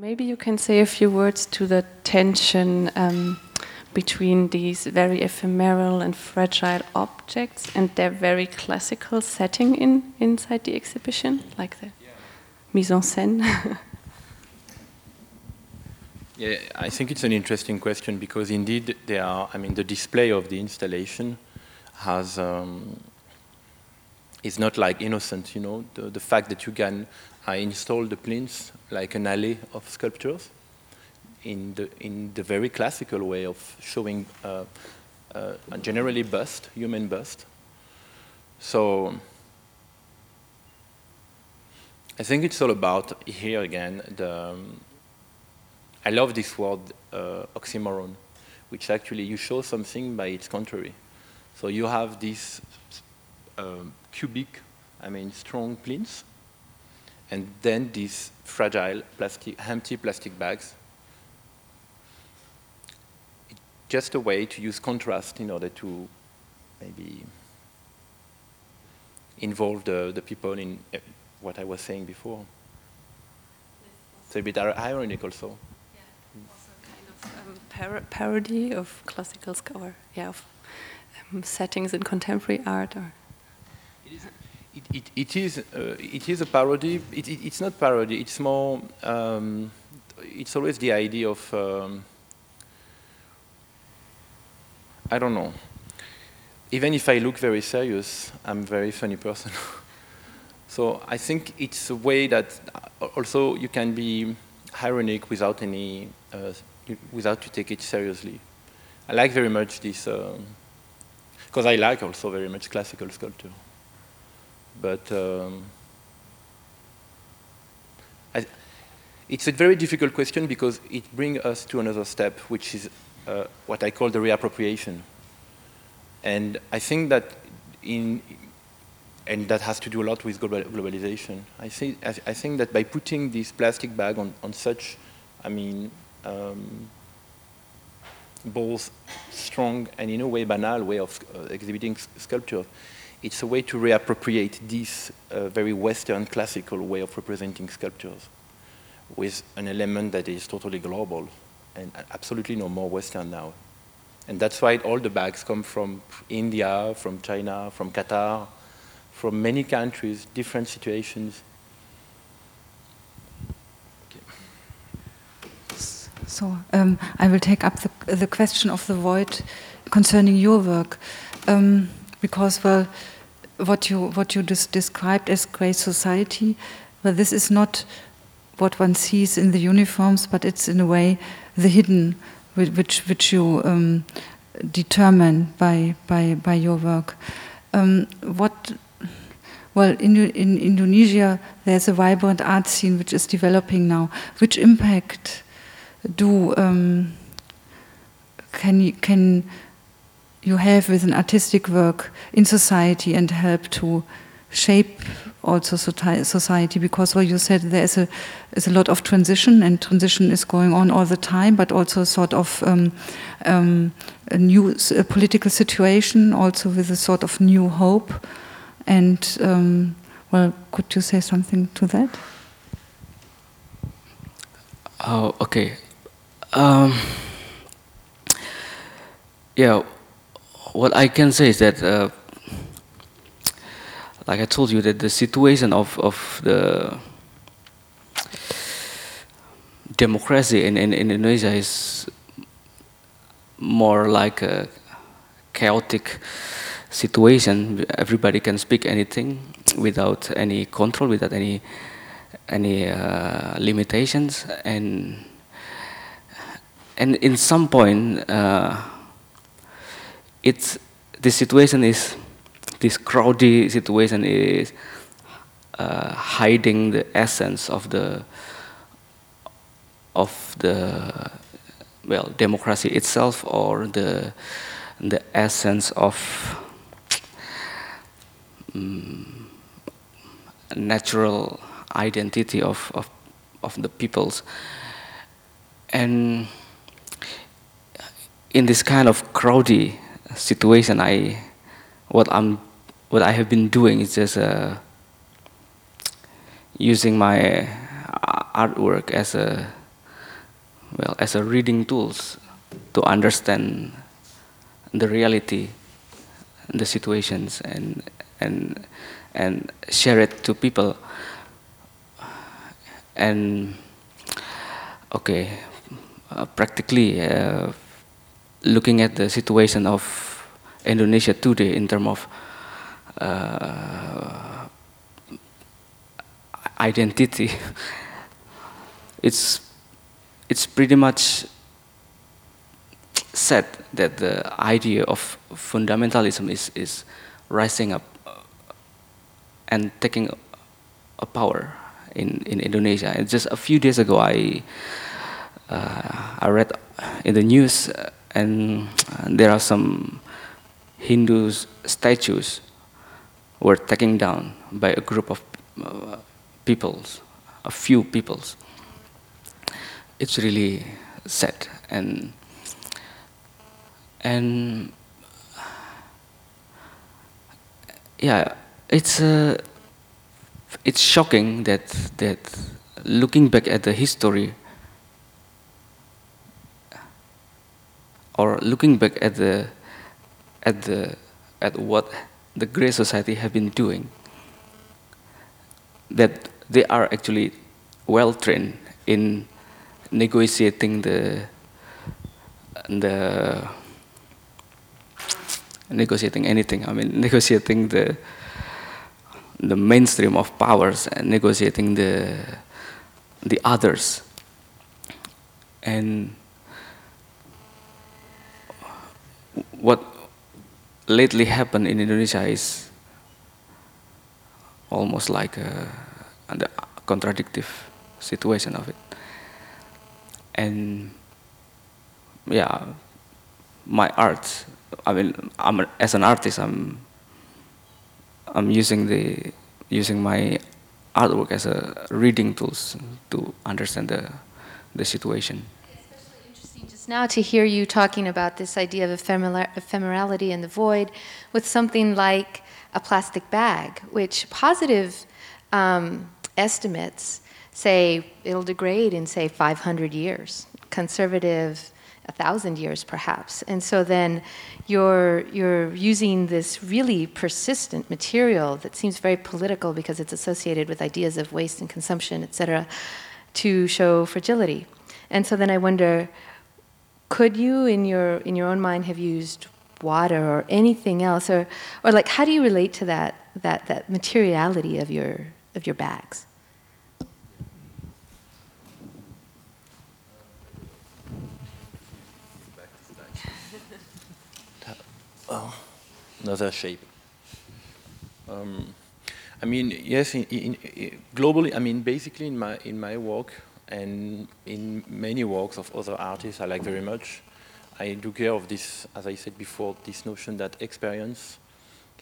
Maybe you can say a few words to the tension um, between these very ephemeral and fragile objects and their very classical setting in inside the exhibition, like the yeah. mise en scène. yeah, I think it's an interesting question because indeed they are. I mean, the display of the installation has um, is not like innocent. You know, the, the fact that you can uh, installed the plinths like an alley of sculptures in the, in the very classical way of showing uh, uh, generally bust, human bust. So I think it's all about, here again, the, um, I love this word, uh, oxymoron, which actually you show something by its contrary. So you have this um, cubic, I mean, strong plinths, and then these fragile plastic, empty plastic bags. It's just a way to use contrast in order to maybe involve the, the people in uh, what I was saying before. It's a bit ironic also. Yeah, also kind of um, par parody of classical score, yeah, of um, settings in contemporary art. Or it, it, is, uh, it is a parody. It, it, it's not parody. It's more. Um, it's always the idea of. Um, I don't know. Even if I look very serious, I'm a very funny person. so I think it's a way that uh, also you can be ironic without any, uh, without to take it seriously. I like very much this, because um, I like also very much classical sculpture. But um, I, it's a very difficult question because it brings us to another step, which is uh, what I call the reappropriation. And I think that in, and that has to do a lot with global, globalization. I think, I, think that by putting this plastic bag on, on such, I mean, um, both strong and in a way banal way of uh, exhibiting sculpture, it's a way to reappropriate this uh, very Western classical way of representing sculptures with an element that is totally global and absolutely no more Western now. And that's why all the bags come from India, from China, from Qatar, from many countries, different situations. So um, I will take up the, the, question of the void concerning your work. Um, because well what you what you just described as great society well this is not what one sees in the uniforms but it's in a way the hidden which which you um, determine by by by your work. Um, what well in in Indonesia there's a vibrant art scene which is developing now which impact do um, can you can you have with an artistic work in society and help to shape also society because well you said there is a is a lot of transition and transition is going on all the time but also sort of um, um, a new a political situation also with a sort of new hope. And um, well could you say something to that? Oh okay. Um, yeah what I can say is that, uh, like I told you, that the situation of, of the democracy in, in, in Indonesia is more like a chaotic situation. Everybody can speak anything without any control, without any any uh, limitations, and and in some point. Uh, it's this situation is this crowded situation is uh, hiding the essence of the of the well democracy itself or the the essence of um, natural identity of, of of the peoples. And in this kind of crowded situation, I what I'm what I have been doing is just uh, using my artwork as a well, as a reading tools to understand the reality, the situations, and and and share it to people. And okay, uh, practically uh, looking at the situation of Indonesia today in terms of uh, identity, it's it's pretty much said that the idea of fundamentalism is, is rising up and taking a power in, in Indonesia. And just a few days ago, I, uh, I read in the news, uh, and there are some Hindu statues were taken down by a group of uh, peoples, a few peoples. It's really sad and and yeah, it's uh, it's shocking that that looking back at the history or looking back at the at the at what the Great Society have been doing, that they are actually well trained in negotiating the the negotiating anything. I mean, negotiating the the mainstream of powers and negotiating the the others. And what lately happened in Indonesia is almost like a, a contradictive situation of it. And yeah, my art I mean, I'm as an artist, I'm I'm using the using my artwork as a reading tools to understand the the situation. Now to hear you talking about this idea of ephemerality and the void with something like a plastic bag, which positive um, estimates say it'll degrade in say 500 years. Conservative a thousand years perhaps. And so then you're, you're using this really persistent material that seems very political because it's associated with ideas of waste and consumption, et cetera, to show fragility. And so then I wonder, could you in your, in your own mind have used water or anything else? Or, or like, how do you relate to that, that, that materiality of your, of your bags? oh, another shape. Um, I mean, yes, in, in, in, globally, I mean, basically in my, in my work and in many works of other artists I like very much, I do care of this, as I said before, this notion that experience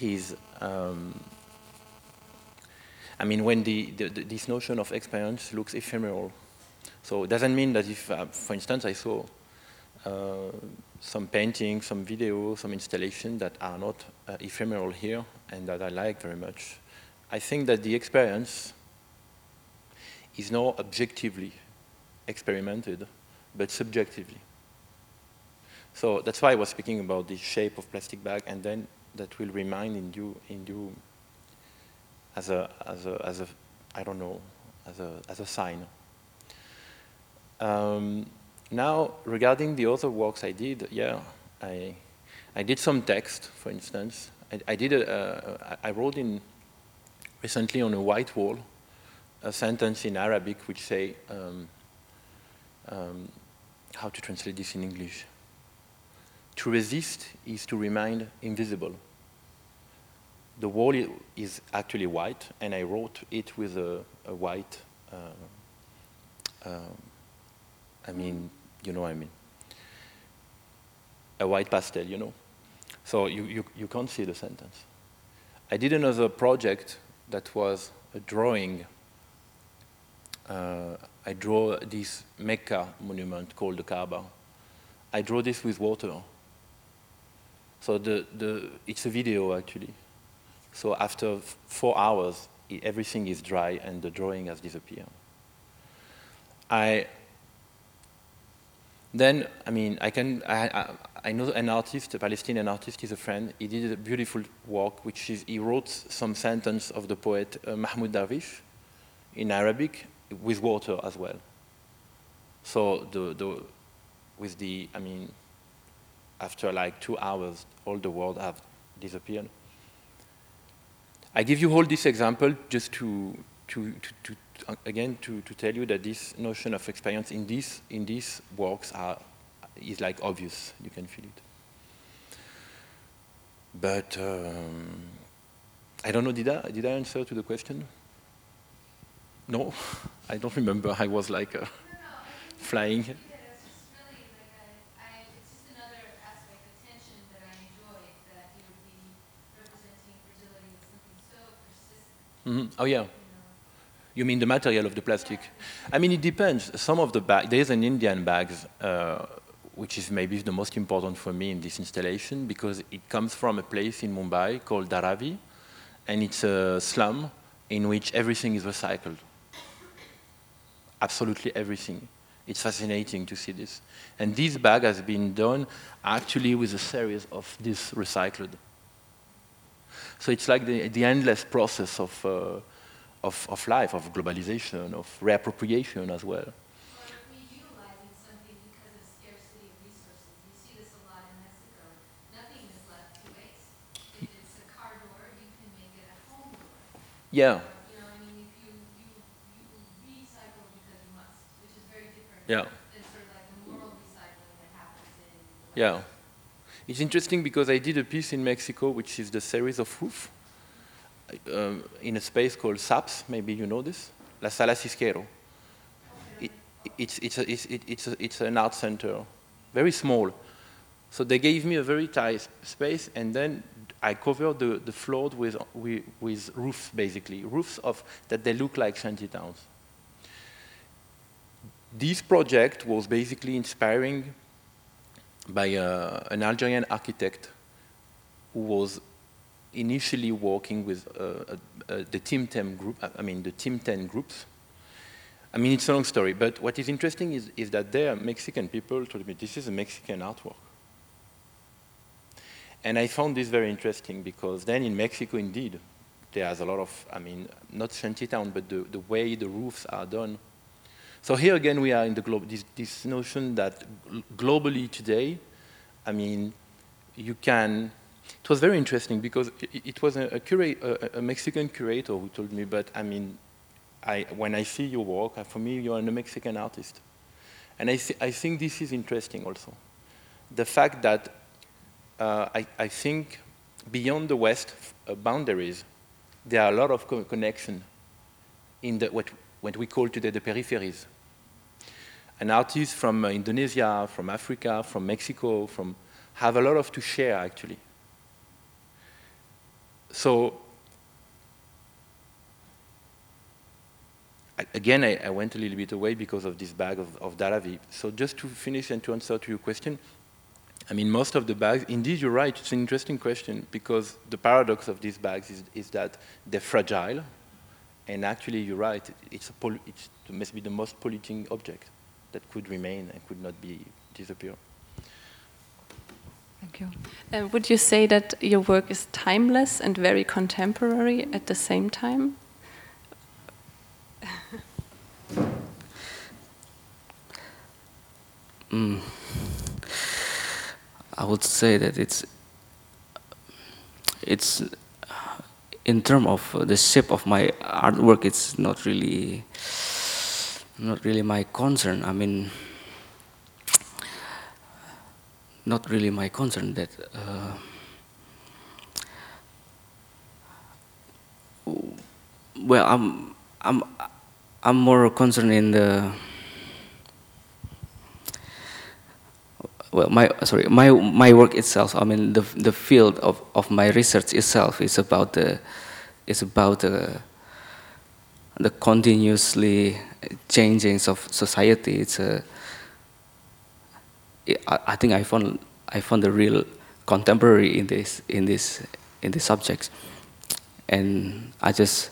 is, um, I mean, when the, the, the, this notion of experience looks ephemeral. So it doesn't mean that if, uh, for instance, I saw uh, some painting, some video, some installation that are not uh, ephemeral here and that I like very much. I think that the experience is not objectively experimented, but subjectively. So that's why I was speaking about the shape of plastic bag, and then that will remind in you, in you as a, as a, as a, I don't know, as a, as a sign. Um, now, regarding the other works I did, yeah, I, I did some text, for instance. I, I did a, I wrote in recently on a white wall a sentence in Arabic which say, um, um, how to translate this in English? To resist is to remain invisible. The wall is actually white, and I wrote it with a, a white, uh, uh, I mean, you know what I mean? A white pastel, you know? So you, you, you can't see the sentence. I did another project that was a drawing. Uh, I draw this Mecca monument called the Kaaba. I draw this with water. So the, the, it's a video actually. So after four hours, everything is dry and the drawing has disappeared. I Then, I mean, I can, I, I, I, know an artist, a Palestinian artist, he's a friend. He did a beautiful work, which is, he wrote some sentence of the poet uh, Mahmoud Darwish in Arabic with water as well. So the, the, with the, I mean, after like two hours, all the world have disappeared. I give you all this example just to, to, to, to again, to, to tell you that this notion of experience in, this, in these works are, is like obvious, you can feel it. But um, I don't know, did I, did I answer to the question? No, I don't remember. I was like uh, flying. Mm -hmm. Oh yeah. You mean the material of the plastic? I mean, it depends. Some of the bags, there's an Indian bag, uh, which is maybe the most important for me in this installation because it comes from a place in Mumbai called Dharavi, and it's a slum in which everything is recycled. Absolutely everything. It's fascinating to see this. And this bag has been done actually with a series of this recycled. So it's like the, the endless process of, uh, of, of life, of globalization, of reappropriation as well. Yeah. You know, I mean, if you, you, you recycle because you must, which is very different yeah. than sort of like the moral recycling that happens in. Yeah. It's interesting because I did a piece in Mexico, which is the series of roof, um, in a space called SAPS, maybe you know this, La Sala Siqueiros. It, it's, it's, a, it's, it's, a, it's an art center, very small. So they gave me a very tight space, and then I covered the, the floor with, with, with roofs, basically, roofs of, that they look like shanty towns. This project was basically inspiring by uh, an Algerian architect who was initially working with uh, uh, uh the Team 10 group, I mean the Team 10 groups. I mean, it's a long story, but what is interesting is, is that there, Mexican people told me, this is a Mexican artwork. And I found this very interesting because then in Mexico, indeed, there's a lot of, I mean, not shantytown, but the, the way the roofs are done so here again, we are in the this, this notion that globally today, I mean, you can, it was very interesting because it, it was a, a, curate, a, a, Mexican curator who told me, but I mean, I, when I see your work, uh, for me, you're a Mexican artist. And I, th I think this is interesting also. The fact that uh, I, I, think beyond the West uh, boundaries, there are a lot of co connection in the, what what we call today the peripheries. An artist from uh, Indonesia, from Africa, from Mexico, from have a lot of to share actually. So again, I, I, went a little bit away because of this bag of, of Dharavi. So just to finish and to answer to your question, I mean, most of the bags, indeed, you're right, it's an interesting question because the paradox of these bags is, is that they're fragile, and actually, you're right, it's, it's it must be the most polluting object that could remain and could not be disappear. Thank you. Uh, would you say that your work is timeless and very contemporary at the same time? mm. I would say that it's it's in terms of the shape of my artwork, it's not really not really my concern. I mean, not really my concern that. Uh, well, I'm I'm I'm more concerned in the well my sorry my my work itself i mean the the field of of my research itself is about the is about the the continuously changing of society. It's a I, I think i found i found the real contemporary in this in this in this subjects and i just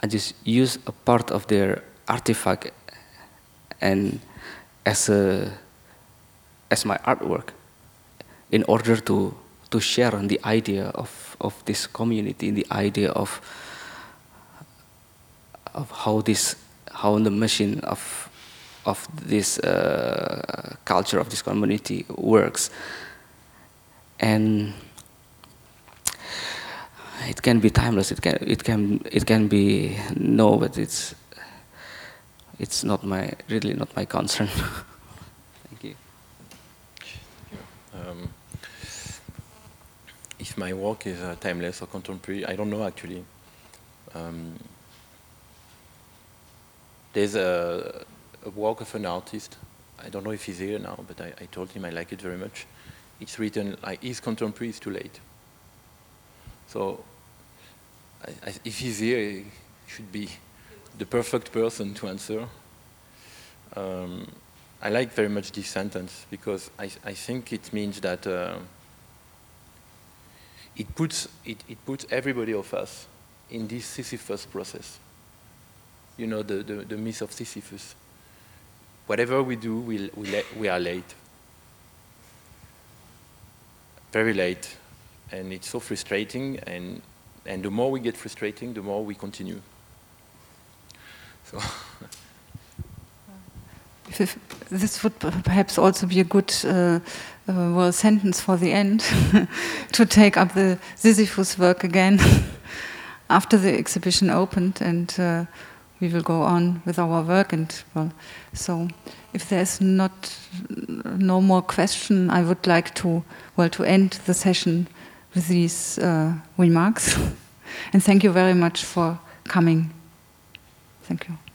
i just use a part of their artifact and as a as my artwork in order to to share the idea of of this community, the idea of of how this how the machine of of this uh, culture of this community works. And it can be timeless. It can it can it can be no but it's it's not my really not my concern. Thank you. Um, if my work is uh, timeless or contemporary i don't know actually. Um, there's a, a, work of an artist. I don't know if he's here now but I, I told him i like it very much. It's written like is contemporary is too late. So I, I, if he's here, he should be the perfect person to answer. Um, I like very much this sentence because I, I think it means that uh, it, puts, it, it puts everybody of us in this Sisyphus process. You know, the, the, the myth of Sisyphus. Whatever we do, we, we, we are late. Very late. And it's so frustrating and and the more we get frustrating, the more we continue. So. this would perhaps also be a good uh, uh, well sentence for the end to take up the Sisyphus work again after the exhibition opened and uh, we will go on with our work and well so if there's not no more question I would like to well to end the session with these uh, remarks. and thank you very much for coming. Thank you.